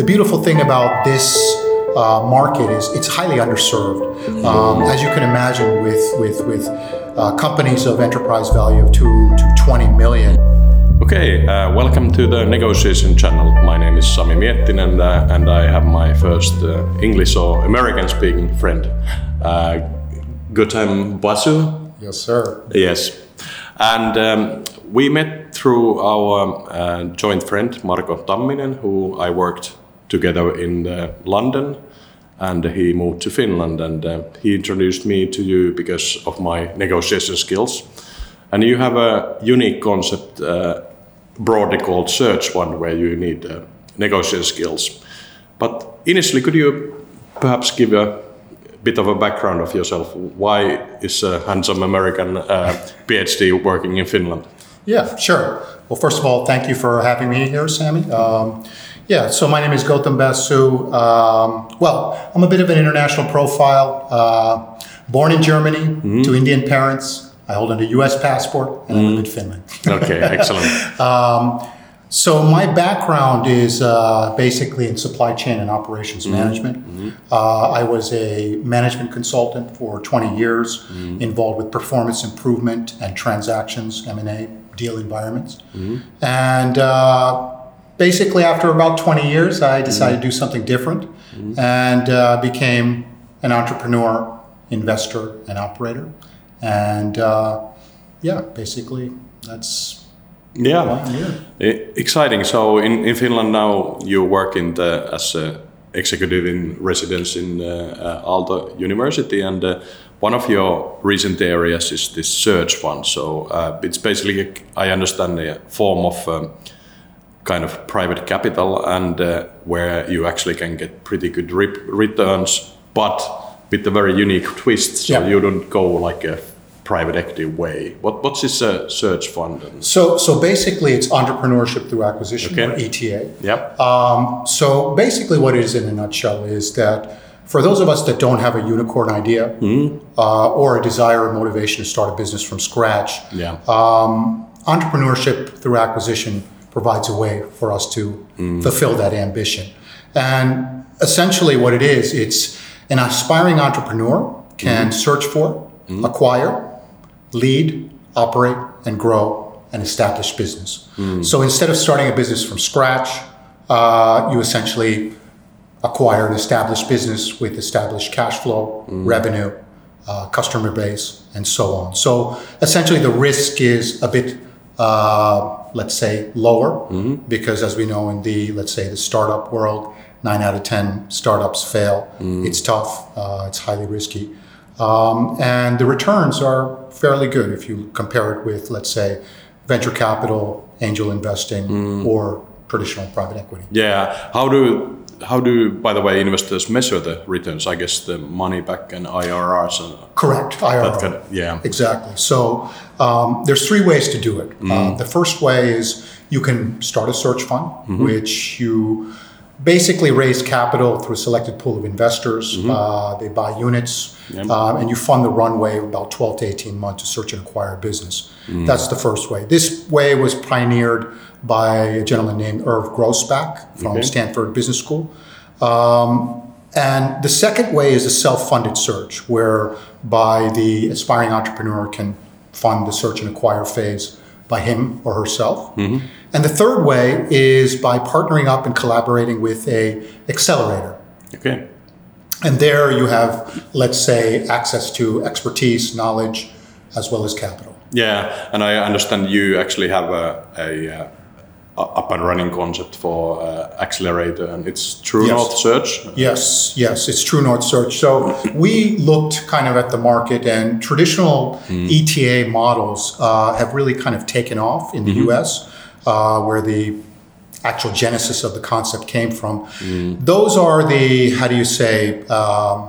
the beautiful thing about this uh, market is it's highly underserved. Um, as you can imagine, with with with uh, companies of enterprise value of two to 20 million. Okay, uh, welcome to the negotiation channel. My name is Sami Miettinen, uh, and I have my first uh, English or American speaking friend. Uh, good time, Basu. Yes, sir. Yes, and um, we met through our uh, joint friend Marko Tamminen, who I worked together in uh, London, and he moved to Finland, and uh, he introduced me to you because of my negotiation skills. And you have a unique concept, uh, broadly called search fund, where you need negotiation skills. But initially, could you perhaps give a bit of a background of yourself? Why is a handsome American uh, PhD working in Finland? Yeah, sure. Well, first of all, thank you for having me here, Sammy. Um, yeah, so my name is Gautam Basu. Um, well, I'm a bit of an international profile. Uh, born in Germany Mm-hmm. to Indian parents. I hold a US passport and I live in Finland. Okay, excellent. Um, so my background is uh, basically in supply chain and operations management. Uh, I was a management consultant for 20 years, involved with performance improvement and transactions, M&A, deal environments. And uh, basically, after about 20 years, I decided to do something different and uh, became an entrepreneur, investor, and operator. And uh, yeah, basically, that's Yeah, exciting. So in, in Finland now, you work in the, as a executive in residence in uh, uh, Aalto University, and uh, one of your recent areas is this search fund. So uh, it's basically, I understand, a form of um, kind of private capital, and uh, where you actually can get pretty good re- returns, but with a very unique twist. So Yeah. you don't go like a private equity way. What what's this uh, search fund? And, So, so basically, it's entrepreneurship through acquisition, Okay. or ETA. yep. Um, so basically, what it is in a nutshell is that for those of us that don't have a unicorn idea uh, or a desire or motivation to start a business from scratch, Yeah. um, entrepreneurship through acquisition provides a way for us to fulfill that ambition. And essentially, what it is, it's an aspiring entrepreneur can search for, acquire, lead, operate, and grow an established business. So instead of starting a business from scratch, uh, you essentially acquire an established business with established cash flow, revenue, uh, customer base, and so on. So essentially, the risk is a bit, uh, let's say, lower because, as we know, in the let's say the startup world, nine out of ten startups fail. It's tough. Uh, it's highly risky. Um, and the returns are fairly good if you compare it with, let's say, venture capital, angel investing, or traditional private equity. Yeah. How do how do by the way investors measure the returns? I guess the money back and IRRs and Correct. IRR. kind of, yeah. Exactly. So um, there's three ways to do it. Uh, the first way is you can start a search fund, which you basically raise capital through a selected pool of investors. Uh, they buy units, um, and you fund the runway about 12 to 18 months to search and acquire a business. That's the first way. This way was pioneered by a gentleman named Irv Grousbeck from Okay. Stanford Business School. Um, and the second way is a self-funded search, whereby the aspiring entrepreneur can fund the search and acquire phase by him or herself. And the third way is by partnering up and collaborating with a accelerator. Okay. And there you have, let's say, access to expertise, knowledge, as well as capital. Yeah, and I understand you actually have a, a, uh, a up and running concept for uh, accelerator, and it's True Yes. North Search. Yes, yes, it's True North Search. So we looked kind of at the market, and traditional ETA models uh, have really kind of taken off in the US, uh, where the actual genesis of the concept came from. Those are the, how do you say, um,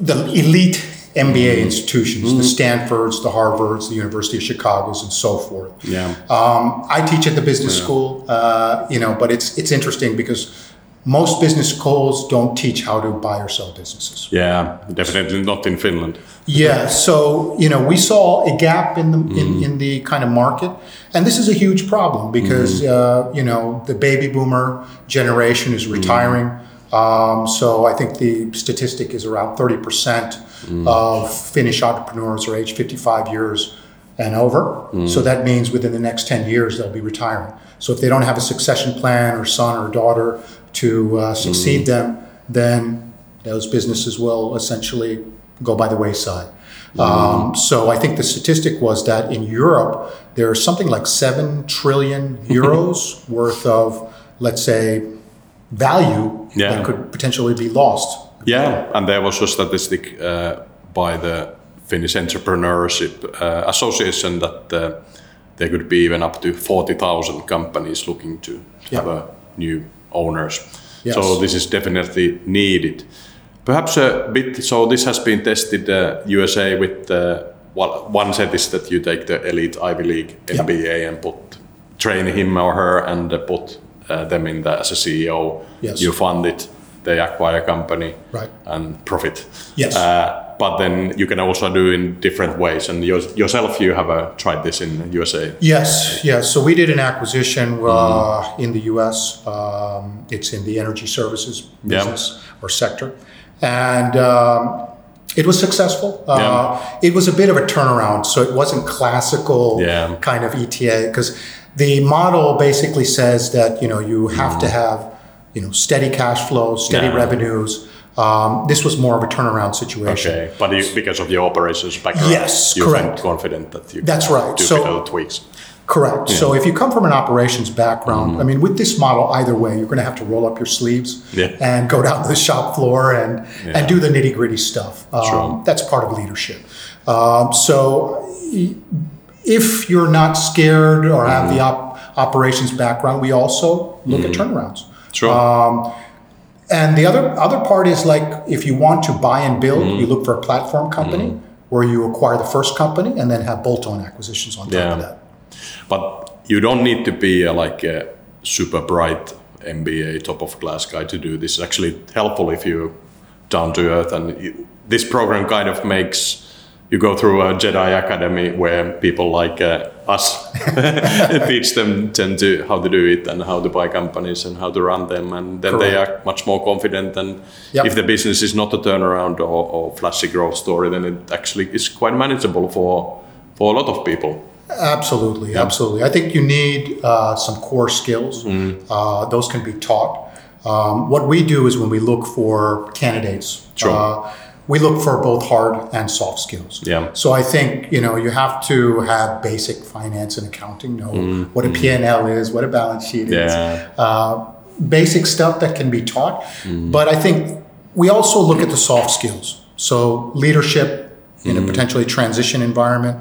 the elite MBA institutions, the Stanfords, the Harvards, the University of Chicago's, and so forth. Yeah. Um, I teach at the business school, uh, you know, but it's it's interesting because most business schools don't teach how to buy or sell businesses. Yeah, definitely not in Finland. Yeah, so you know we saw a gap in the in, in the kind of market, and this is a huge problem because uh, you know the baby boomer generation is retiring. Um, so I think the statistic is around thirty percent of Finnish entrepreneurs are age fifty five years and over. So that means within the next ten years they'll be retiring. So if they don't have a succession plan or son or daughter to uh, succeed them, then those businesses will essentially go by the wayside. Um, so I think the statistic was that in Europe, there's something like 7 trillion euros worth of, let's say, value Yeah. that could potentially be lost. Yeah, and there was a statistic uh, by the Finnish Entrepreneurship uh, Association that uh, there could be even up to 40,000 companies looking to have Yeah. a new owners. Yes. So this is definitely needed. Perhaps a bit. So this has been tested uh, USA with uh, one, set is that you take the elite Ivy League Yeah. And put train him or her and uh, put uh, them in the, as a CEO. Yes. You fund it, they acquire a company Right. and profit. Yes. Uh, but then you can also do in different ways. And your, yourself, you have uh, tried this in USA. Yes, yes. So we did an acquisition uh, Mm-hmm. in the U.S. Um, it's in the energy services Yeah. business or sector, and um, it was successful. Uh. It was a bit of a turnaround, so it wasn't classical Yeah. kind of ETA because the model basically says that you know you have to have you know steady cash flow, steady Mm-hmm. Yeah. revenues. Um, this was more of a turnaround situation. Okay. But you, because of your operations background, Yes, you correct. confident that you That's right. do So- tweaks. Correct. So if you come from an operations background, Mm-hmm. I mean, with this model, either way, you're going to have to roll up your sleeves Yeah. and go down to the shop floor and and do the nitty gritty stuff. Um, Sure. That's part of leadership. Um, so y- if you're not scared or have the Mm-hmm. op- operations background, we also look at turnarounds. Sure. Um, And the other other part is like if you want to buy and build, Mm-hmm. you look for a platform company where you acquire the first company and then have bolt-on acquisitions on top Yeah. of that. But you don't need to be a, like a super bright MBA top of class guy to do this. It's actually helpful if you down to earth and you, this program kind of makes you go through a Jedi Academy where people like uh, us teach them to how to do it and how to buy companies and how to run them and then they are much more confident and Yep. if the business is not a turnaround or, or flashy growth story then it actually is quite manageable for for a lot of people Absolutely, absolutely. I think you need uh, some core skills. Uh, those can be taught. Um, what we do is when we look for candidates, Sure. uh, we look for both hard and soft skills. Yeah. So I think you know you have to have basic finance and accounting, know what a P&L is, what a balance sheet is, uh, basic stuff that can be taught. But I think we also look at the soft skills. So leadership in a potentially transition environment,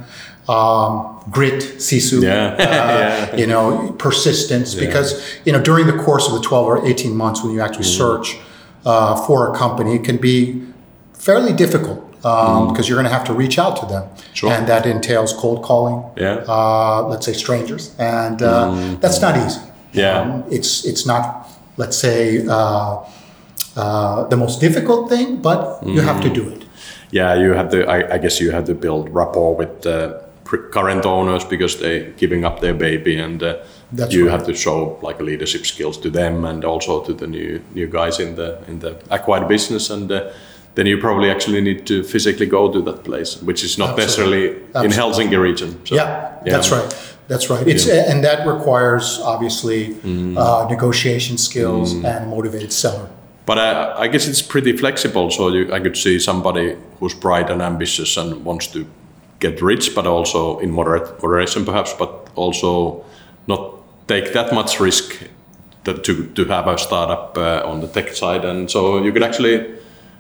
um, grit, sisu, Yeah. uh, Yeah. you know, persistence. Because you know, during the course of the twelve or eighteen months when you actually search uh, for a company, it can be fairly difficult um, because you're going to have to reach out to them, Sure. and that entails cold calling. Yeah. Uh, let's say strangers, and uh, that's not easy. Yeah. Um, it's it's not let's say uh, uh, the most difficult thing, but you have to do it. yeah you have to I, I guess you have to build rapport with the current owners because they're giving up their baby and uh, That's you right. have to show like leadership skills to them and also to the new new guys in the in the acquired business and uh, then you probably actually need to physically go to that place which is not Absolutely. necessarily in Absolutely. Helsinki region so, Yeah, that's right. That's right. It's and that requires obviously uh, negotiation skills and a motivated seller. But I, I guess it's pretty flexible. So you, I could see somebody who's bright and ambitious and wants to get rich, but also in moderate moderation, perhaps, but also not take that much risk that to, to have a startup uh, on the tech side. And so you could actually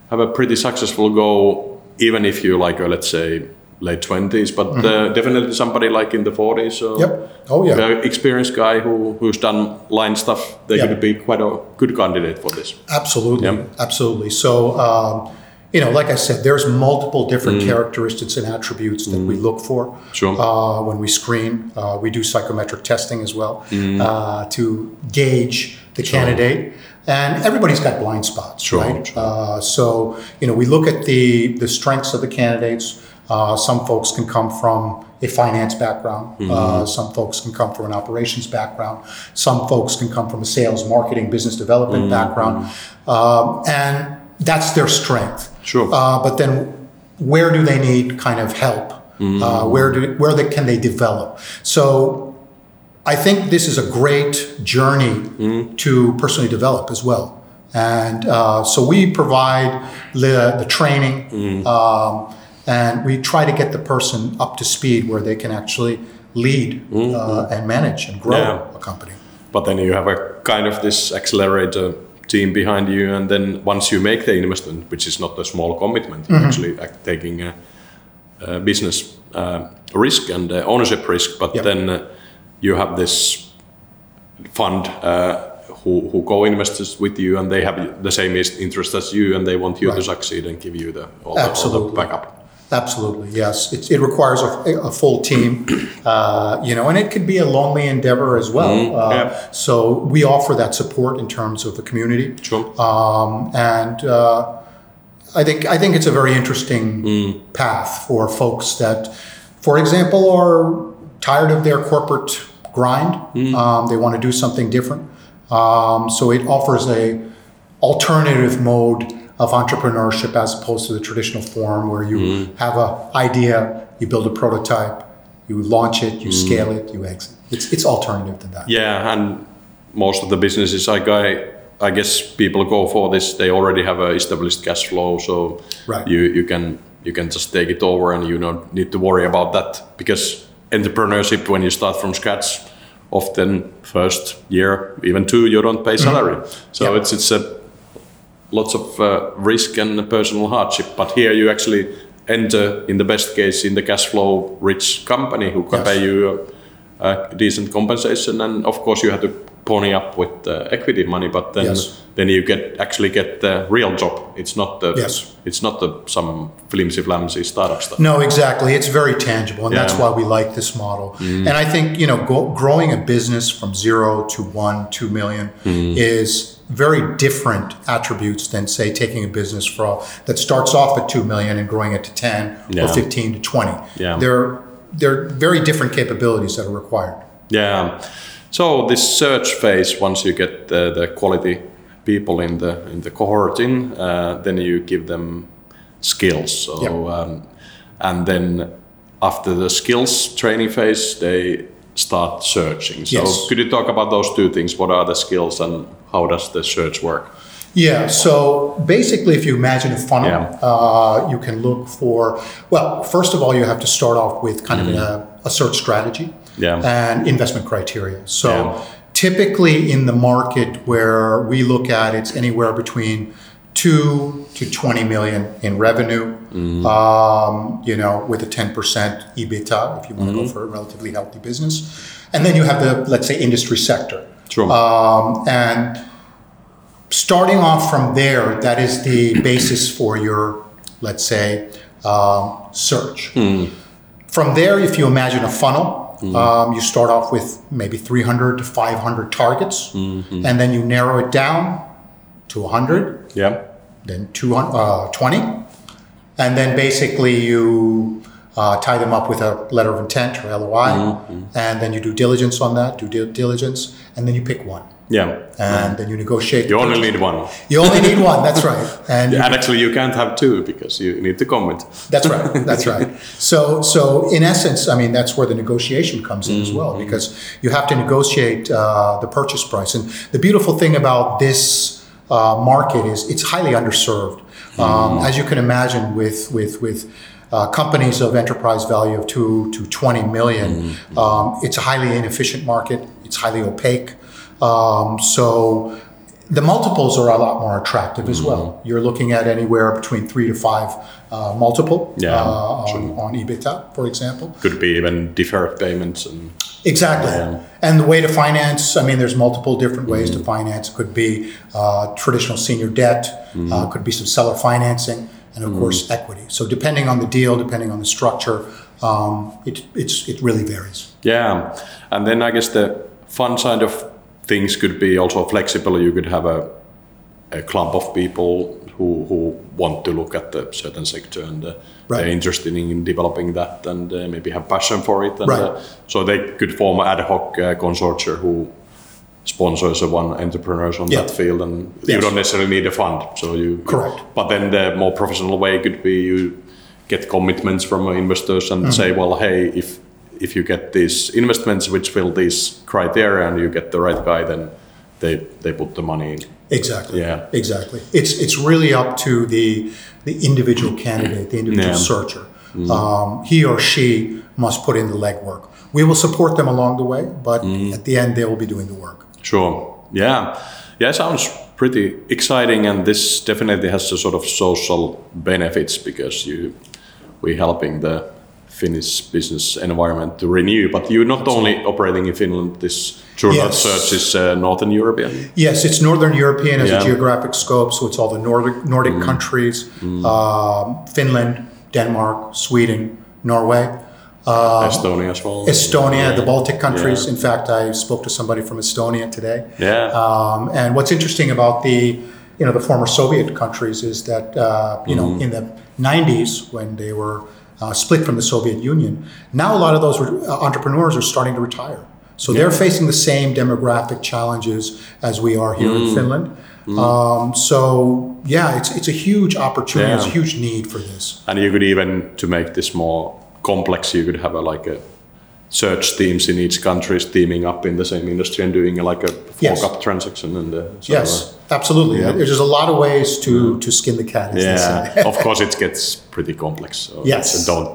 have a pretty successful go, even if you like, uh, let's say, late 20s, but uh, definitely somebody like in the 40s. Or Yep. Oh yeah. a experienced guy who, who's done line stuff, they Yeah. could be quite a good candidate for this. Absolutely, Yep. absolutely. So, um, you know, like I said, there's multiple different characteristics and attributes that we look for Sure. uh, when we screen. Uh, we do psychometric testing as well uh, to gauge the candidate, and everybody's got blind spots, Sure, right? sure. Uh, so you know, we look at the the strengths of the candidates. Uh, some folks can come from a finance background. Mm-hmm. Uh, some folks can come from an operations background. Some folks can come from a sales, marketing, business development Mm-hmm. background, um, and that's their strength. Sure. Uh, but then, where do they need kind of help? Mm-hmm. Uh, where do where they, can they develop? So, I think this is a great journey Mm-hmm. to personally develop as well. And uh, so we provide the, the training, Mm-hmm. um, and we try to get the person up to speed where they can actually lead uh, and manage and grow Mm-hmm. Yeah. a company. But then you have a kind of this accelerator team behind you, and then once you make the investment, which is not a small commitment, you're actually act- taking a, a business uh, risk and uh, ownership risk. But Yep. then uh, you have this fund uh, who who co-invests with you, and they have the same interest as you, and they want you to succeed and give you the all, the, all the backup. Absolutely, yes. It, it requires a, a full team, uh, you know, and it could be a lonely endeavor as well. uh, yeah. So we offer that support in terms of the community, Sure. um, and uh, I think I think it's a very interesting path for folks that, for example, are tired of their corporate grind. Um, they want to do something different. Um, so it offers a alternative mode of entrepreneurship as opposed to the traditional form where you have an idea, you build a prototype, you launch it, you scale it, you exit. It's it's alternative to that. Yeah, and most of the businesses I guy, I guess people go for this. They already have a established cash flow, so Right. you you can you can just take it over, and you don't need to worry about that because entrepreneurship when you start from scratch, often first year, even two, you don't pay salary. So Yeah. it's it's a lots of uh, risk and personal hardship. But here you actually enter, in the best case, in the cash flow rich company who can Yes. pay you a, a decent compensation, and of course you have to pony up with uh, equity money. But then Yes. then you get actually get the real job. It's not the Yes. it's not the some flimsy flamsy startup stuff. No, exactly. It's very tangible, and that's why we like this model. And I think you know, go, growing a business from zero to one, two million is very different attributes than say taking a business from that starts off at two million and growing it to ten or fifteen to twenty. Yeah. They're they're very different capabilities that are required. Yeah. So this search phase, once you get the, the quality people in the in the cohort in, uh, then you give them skills. So Yeah. um, and then after the skills training phase, they start searching. So Yes. could you talk about those two things? What are the skills and how does the search work? Yeah. So basically, if you imagine a funnel, Yeah. uh, you can look for. Well, first of all, you have to start off with kind of a, a search strategy Mm-hmm. Yeah. and investment criteria. So Yeah. typically in the market where we look at, it's anywhere between two to 20 million in revenue. Mm-hmm. Um, you know, with a 10% EBITDA, if you want to Mm-hmm. go for a relatively healthy business, and then you have the let's say industry sector. Sure. Um, and starting off from there, that is the basis for your, let's say, um, search. From there, if you imagine a funnel, um, you start off with maybe 300 to 500 targets, and then you narrow it down to 100, yeah. then 200, uh, 20, and then basically you uh, tie them up with a letter of intent or LOI, and then you do diligence on that, do due diligence, and then you pick one, Yeah. and then you negotiate. You only need one. You only need one. That's right. And you- And actually, you can't have two because you need to comment. that's right. That's right. So, so in essence, I mean, that's where the negotiation comes in as well, because you have to negotiate uh, the purchase price. And the beautiful thing about this uh, market is it's highly underserved. Um, As you can imagine, with with with uh, companies of enterprise value of two to twenty million, um, it's a highly inefficient market. It's highly opaque. Um, so the multiples are a lot more attractive as well. You're looking at anywhere between three to five uh, multiple Yeah, uh, on, on EBITDA, for example. Could be even deferred payments and Exactly. And the way to finance, I mean, there's multiple different ways to finance. It could be uh, traditional senior debt, uh, could be some seller financing, and of course, equity. So depending on the deal, depending on the structure, um, it, it's, it really varies. Yeah, and then I guess the fun side of things could be also flexible. You could have a, a club of people who, who want to look at a certain sector and uh, Right. they're interested in developing that and uh, maybe have passion for it. And, Right. uh, so they could form an ad hoc uh, consortium who sponsors one entrepreneurs on Yeah. that field and you don't necessarily need a fund. So you Correct. But then the more professional way could be you get commitments from investors and Mm-hmm. say, well, hey, if if you get these investments which fill these criteria and you get the right guy, then they they put the money in. Exactly. Yeah. Exactly. It's it's really up to the the individual candidate, the individual Yeah. searcher. Um, he or she must put in the legwork. We will support them along the way, but at the end, they will be doing the work. Sure. Yeah. Yeah, it sounds pretty exciting, and this definitely has a sort of social benefits because you we helping the Finnish business environment to renew. But you're not only operating in Finland. This journal Yes. search is uh, Northern European. Yes, it's Northern European as Yeah. a geographic scope, so it's all the Nordic Nordic countries, um, Finland, Denmark, Sweden, Norway. Estonia as well. Estonia, the Baltic countries. Yeah. In fact, I spoke to somebody from Estonia today. Yeah. Um, and what's interesting about the, you know, the former Soviet countries is that, uh, you know, in the 90s when they were uh, split from the Soviet Union, now a lot of those uh, entrepreneurs are starting to retire. So they're facing the same demographic challenges as we are here in Finland. Um, so yeah, it's it's a huge opportunity. It's a huge need for this. And you could even to make this more complex, you could have a, like a search teams in each country teaming up in the same industry and doing like a Yes. fork up transaction and uh, so, Yes, absolutely. Yeah. There's a lot of ways to to skin the cat. uh, yeah. of course, it gets pretty complex. So Yes. don't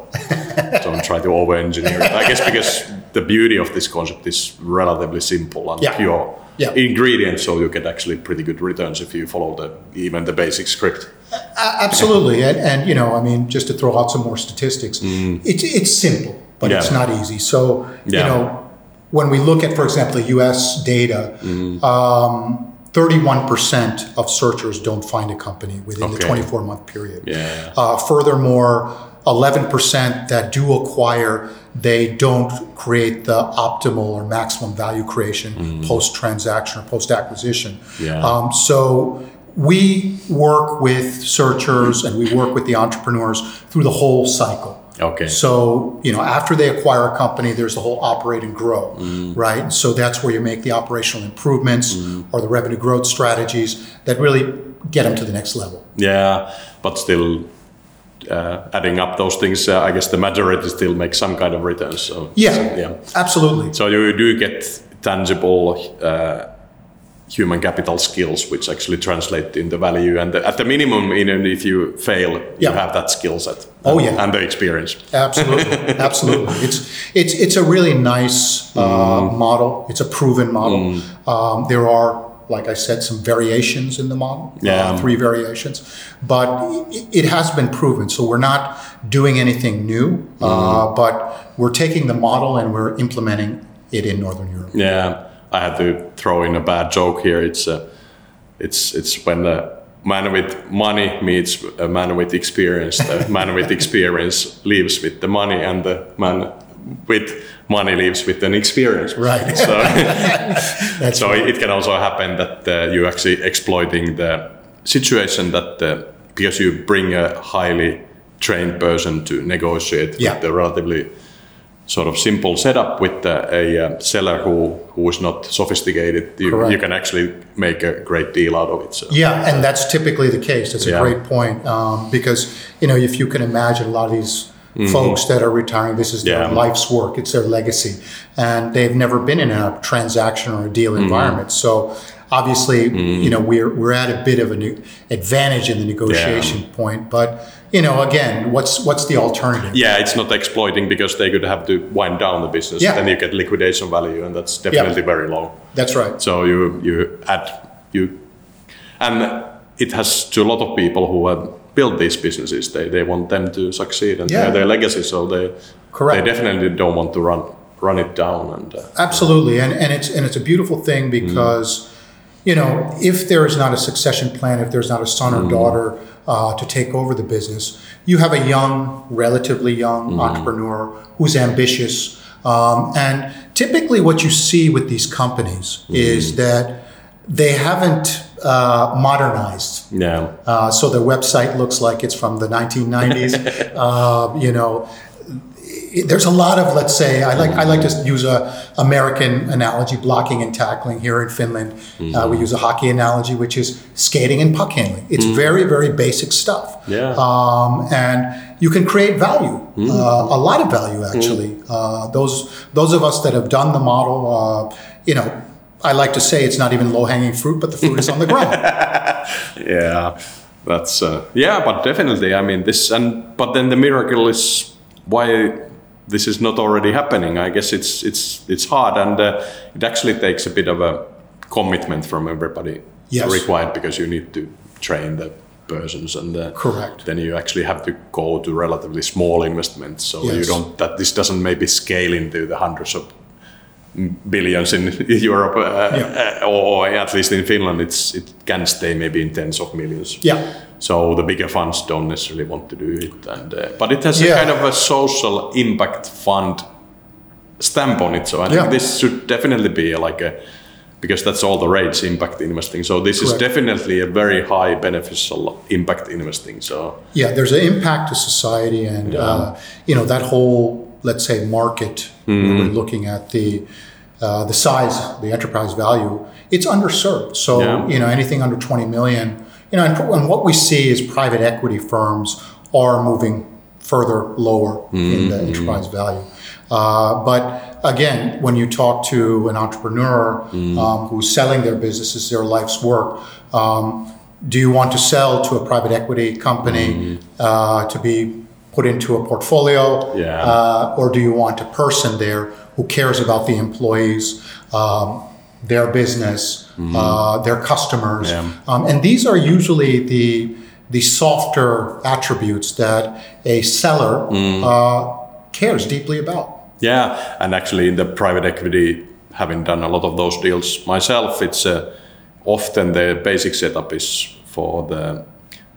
don't try to over engineer it. I guess because the beauty of this concept is relatively simple and Yeah. pure Yeah. ingredients, so you get actually pretty good returns if you follow the even the basic script. A- Absolutely, and, and you know, I mean, just to throw out some more statistics, it's it's simple, but it's Mm. Not easy. So Yeah. you know, when we look at, for example, the U.S. data, Mm. um, thirty-one percent of searchers don't find a company within the twenty-four month period. Yeah. Uh, furthermore, eleven percent that do acquire, they don't create the optimal or maximum value creation post transaction or post acquisition. Yeah. Um, so we work with searchers and we work with the entrepreneurs through the whole cycle. Okay. So, you know, after they acquire a company, there's the whole operate and grow, right? So that's where you make the operational improvements or the revenue growth strategies that really get them to the next level. Yeah, but still, uh, adding up those things, uh, I guess the majority still make some kind of returns. So Yeah, so, yeah. absolutely. So you do get tangible uh, human capital skills, which actually translate in the value. And at the minimum, even if you fail, you have that skill set. Oh, and, yeah. and the experience. Absolutely, absolutely. It's it's it's a really nice uh, model. It's a proven model. Um, there are, like I said, some variations in the model. Yeah. uh, three variations, but it, it has been proven. So we're not doing anything new, uh, but we're taking the model and we're implementing it in Northern Europe. Yeah, I had to throw in a bad joke here. It's uh, it's it's when a man with money meets a man with experience. The man with experience leaves with the money, and the man with money leaves with an experience. Right. So, so it can also happen that uh, you're actually exploiting the situation that uh, because you bring a highly trained person to negotiate Yeah. with the relatively sort of simple setup with uh, a uh, seller who who is not sophisticated, you, you can actually make a great deal out of it. So. Yeah, and that's typically the case. That's a Yeah. great point um, because you know if you can imagine a lot of these folks that are retiring, this is their Mm-hmm. Yeah. life's work. It's their legacy, and they've never been in a transaction or a Mm-hmm. deal environment. So obviously, you know we're we're at a bit of an advantage in the negotiation point. But you know, again, what's what's the alternative? Yeah, it's not exploiting because they could have to wind down the business. Yeah. Then you get liquidation value, and that's definitely very low. That's right. So you you add you, and it has to a lot of people who have built these businesses. They they want them to succeed and Yeah. they're their legacy. So they Correct. they definitely don't want to run run it down. And uh, Absolutely, and and it's and it's a beautiful thing because, you know, if there is not a succession plan, if there's not a son or daughter uh, to take over the business, you have a young, relatively young entrepreneur who's ambitious, um, and typically what you see with these companies is that they haven't uh, modernized. Yeah. Uh, so their website looks like it's from the 1990s. uh, you know, there's a lot of let's say I like I like to use a American analogy, blocking and tackling. Here in Finland, uh, we use a hockey analogy, which is skating and puck handling. It's very very basic stuff. Yeah. Um, and you can create value, uh, a lot of value actually. Uh, those those of us that have done the model, uh, you know. I like to say it's not even low hanging fruit, but the fruit is on the ground. Yeah, that's uh, yeah, but definitely. I mean, this and but then the miracle is why this is not already happening. I guess it's it's it's hard, and uh, it actually takes a bit of a commitment from everybody Yes. required because you need to train the persons and uh, Correct. then you actually have to go to relatively small investments so you don't that this doesn't maybe scale into the hundreds of billions in Europe uh, Yeah. uh, or at least in Finland it's it can stay maybe in tens of millions Yeah. so the bigger funds don't necessarily want to do it and uh, but it has Yeah. a kind of a social impact fund stamp on it so I think Yeah. this should definitely be like a because that's all the rates impact investing so this is definitely a very high beneficial impact investing so Yeah, there's an impact to society, and uh, you know that whole, let's say, market. When we're looking at the uh, the size, the enterprise value, it's underserved. So Yeah. you know anything under 20 million, you know, and, and what we see is private equity firms are moving further lower in the enterprise value. Uh, but again, when you talk to an entrepreneur um, who's selling their business as their life's work, um, do you want to sell to a private equity company uh, to be put into a portfolio, Yeah. uh, or do you want a person there who cares about the employees, um, their business, uh, their customers, Yeah. um, and these are usually the the softer attributes that a seller uh, cares deeply about. Yeah, and actually in the private equity, having done a lot of those deals myself, it's uh, often the basic setup is for the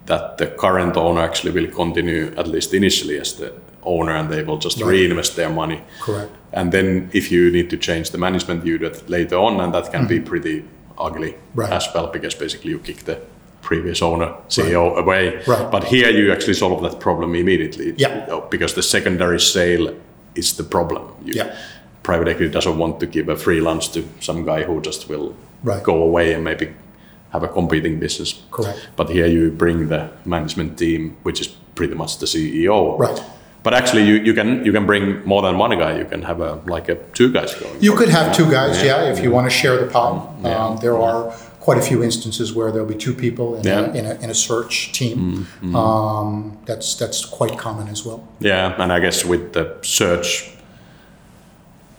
that the current owner actually will continue at least initially as the owner, and they will just Right. reinvest their money. Correct. And then if you need to change the management, you do that later on, and that can be pretty ugly Mm-hmm. Right. as well because basically you kick the previous owner CEO away. Right. But here you actually solve that problem immediately. Yeah. Because the secondary sale is the problem. You, Yeah. Private equity doesn't want to give a free lunch to some guy who just will Right. go away and maybe have a competing business. Correct. But here you bring the management team, which is pretty much the CEO. Right. But actually, you, you can you can bring more than one guy. You can have a like a two guys going. You could have two guys, yeah, if you want to share the pie. Yeah. Um, there are quite a few instances where there'll be two people in, Yeah. Mm-hmm. a, in, a, in a search team. Um, that's that's quite common as well. Yeah, and I guess with the search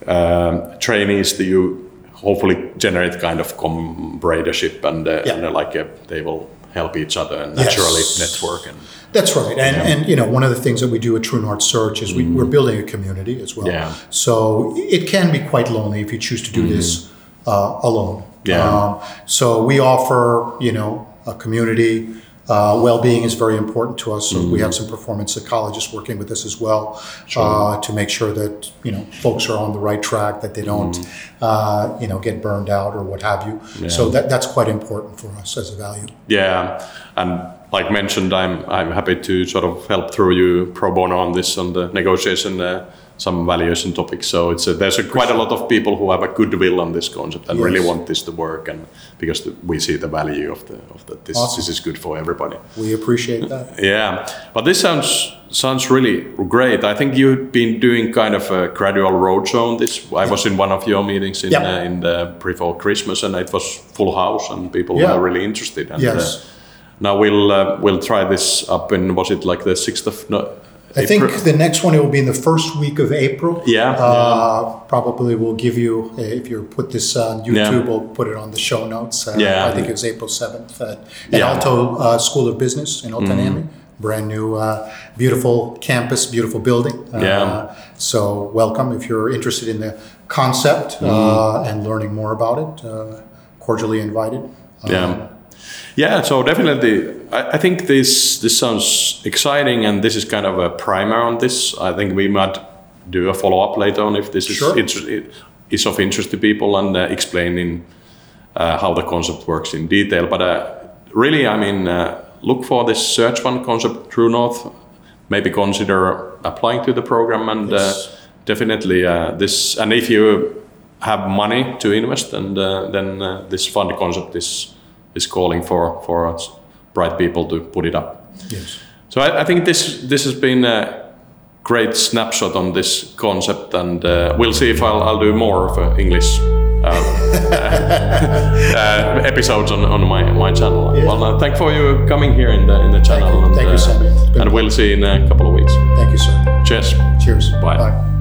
um, trainees, that you hopefully generate kind of comradeship and, uh, Yeah. and uh, like uh, they will help each other and naturally Yes. network and That's right, and and you know one of the things that we do at True North Search is we, we're building a community as well. Mm. Yeah. So it can be quite lonely if you choose to do this uh, alone. Yeah. Um, so we offer you know a community. Uh, well-being is very important to us, so we have some performance psychologists working with us as well uh, to make sure that you know folks are on the right track, that they don't uh, you know get burned out or what have you. So that that's quite important for us as a value. Yeah, and like mentioned, I'm I'm happy to sort of help through you pro bono on this on the negotiation, uh, some valuation topics. So it's a, there's a, quite a lot of people who have a goodwill on this concept and really want this to work, and because the, we see the value of the of the this Awesome. this is good for everybody. We appreciate that. Yeah, but this sounds sounds really great. I think you've been doing kind of a gradual roadshow on this. I was in one of your meetings in Yeah. uh, in the before Christmas, and it was full house, and people Yeah. were really interested. And, Yes. uh, now we'll uh, we'll try this up in was it like the sixth of no, I think the next one it will be in the first week of April. Yeah, Uh, Probably we'll give you, uh, if you put this on YouTube, Yeah. we'll put it on the show notes. Uh, Yeah. I think it was April 7th at, Yeah. Mm-hmm. Aalto uh, School of Business in Otaniemi. Brand new, uh, beautiful campus, beautiful building. Uh, Yeah. So welcome if you're interested in the concept Mm-hmm. uh, and learning more about it. Uh, cordially invited. Uh, Yeah. Yeah, so definitely, I, I think this this sounds exciting, and this is kind of a primer on this. I think we might do a follow up later on if this is Sure. inter- is of interest to people and uh, explaining uh, how the concept works in detail. But uh, really, I mean, uh, look for this search fund concept True North. Maybe consider applying to the program and Yes. definitely this. And if you have money to invest, and then this fund concept is is calling for for bright people to put it up. Yes. So I, I think this this has been a great snapshot on this concept, and uh, we'll see if I'll, I'll do more of English uh, uh, episodes on, on my, my channel. Yeah. Well, uh, thank for you coming here in the in the channel, you. and, Thank you, uh, and we'll see in a couple of weeks. Thank you, sir. Cheers. Cheers. Bye. Bye.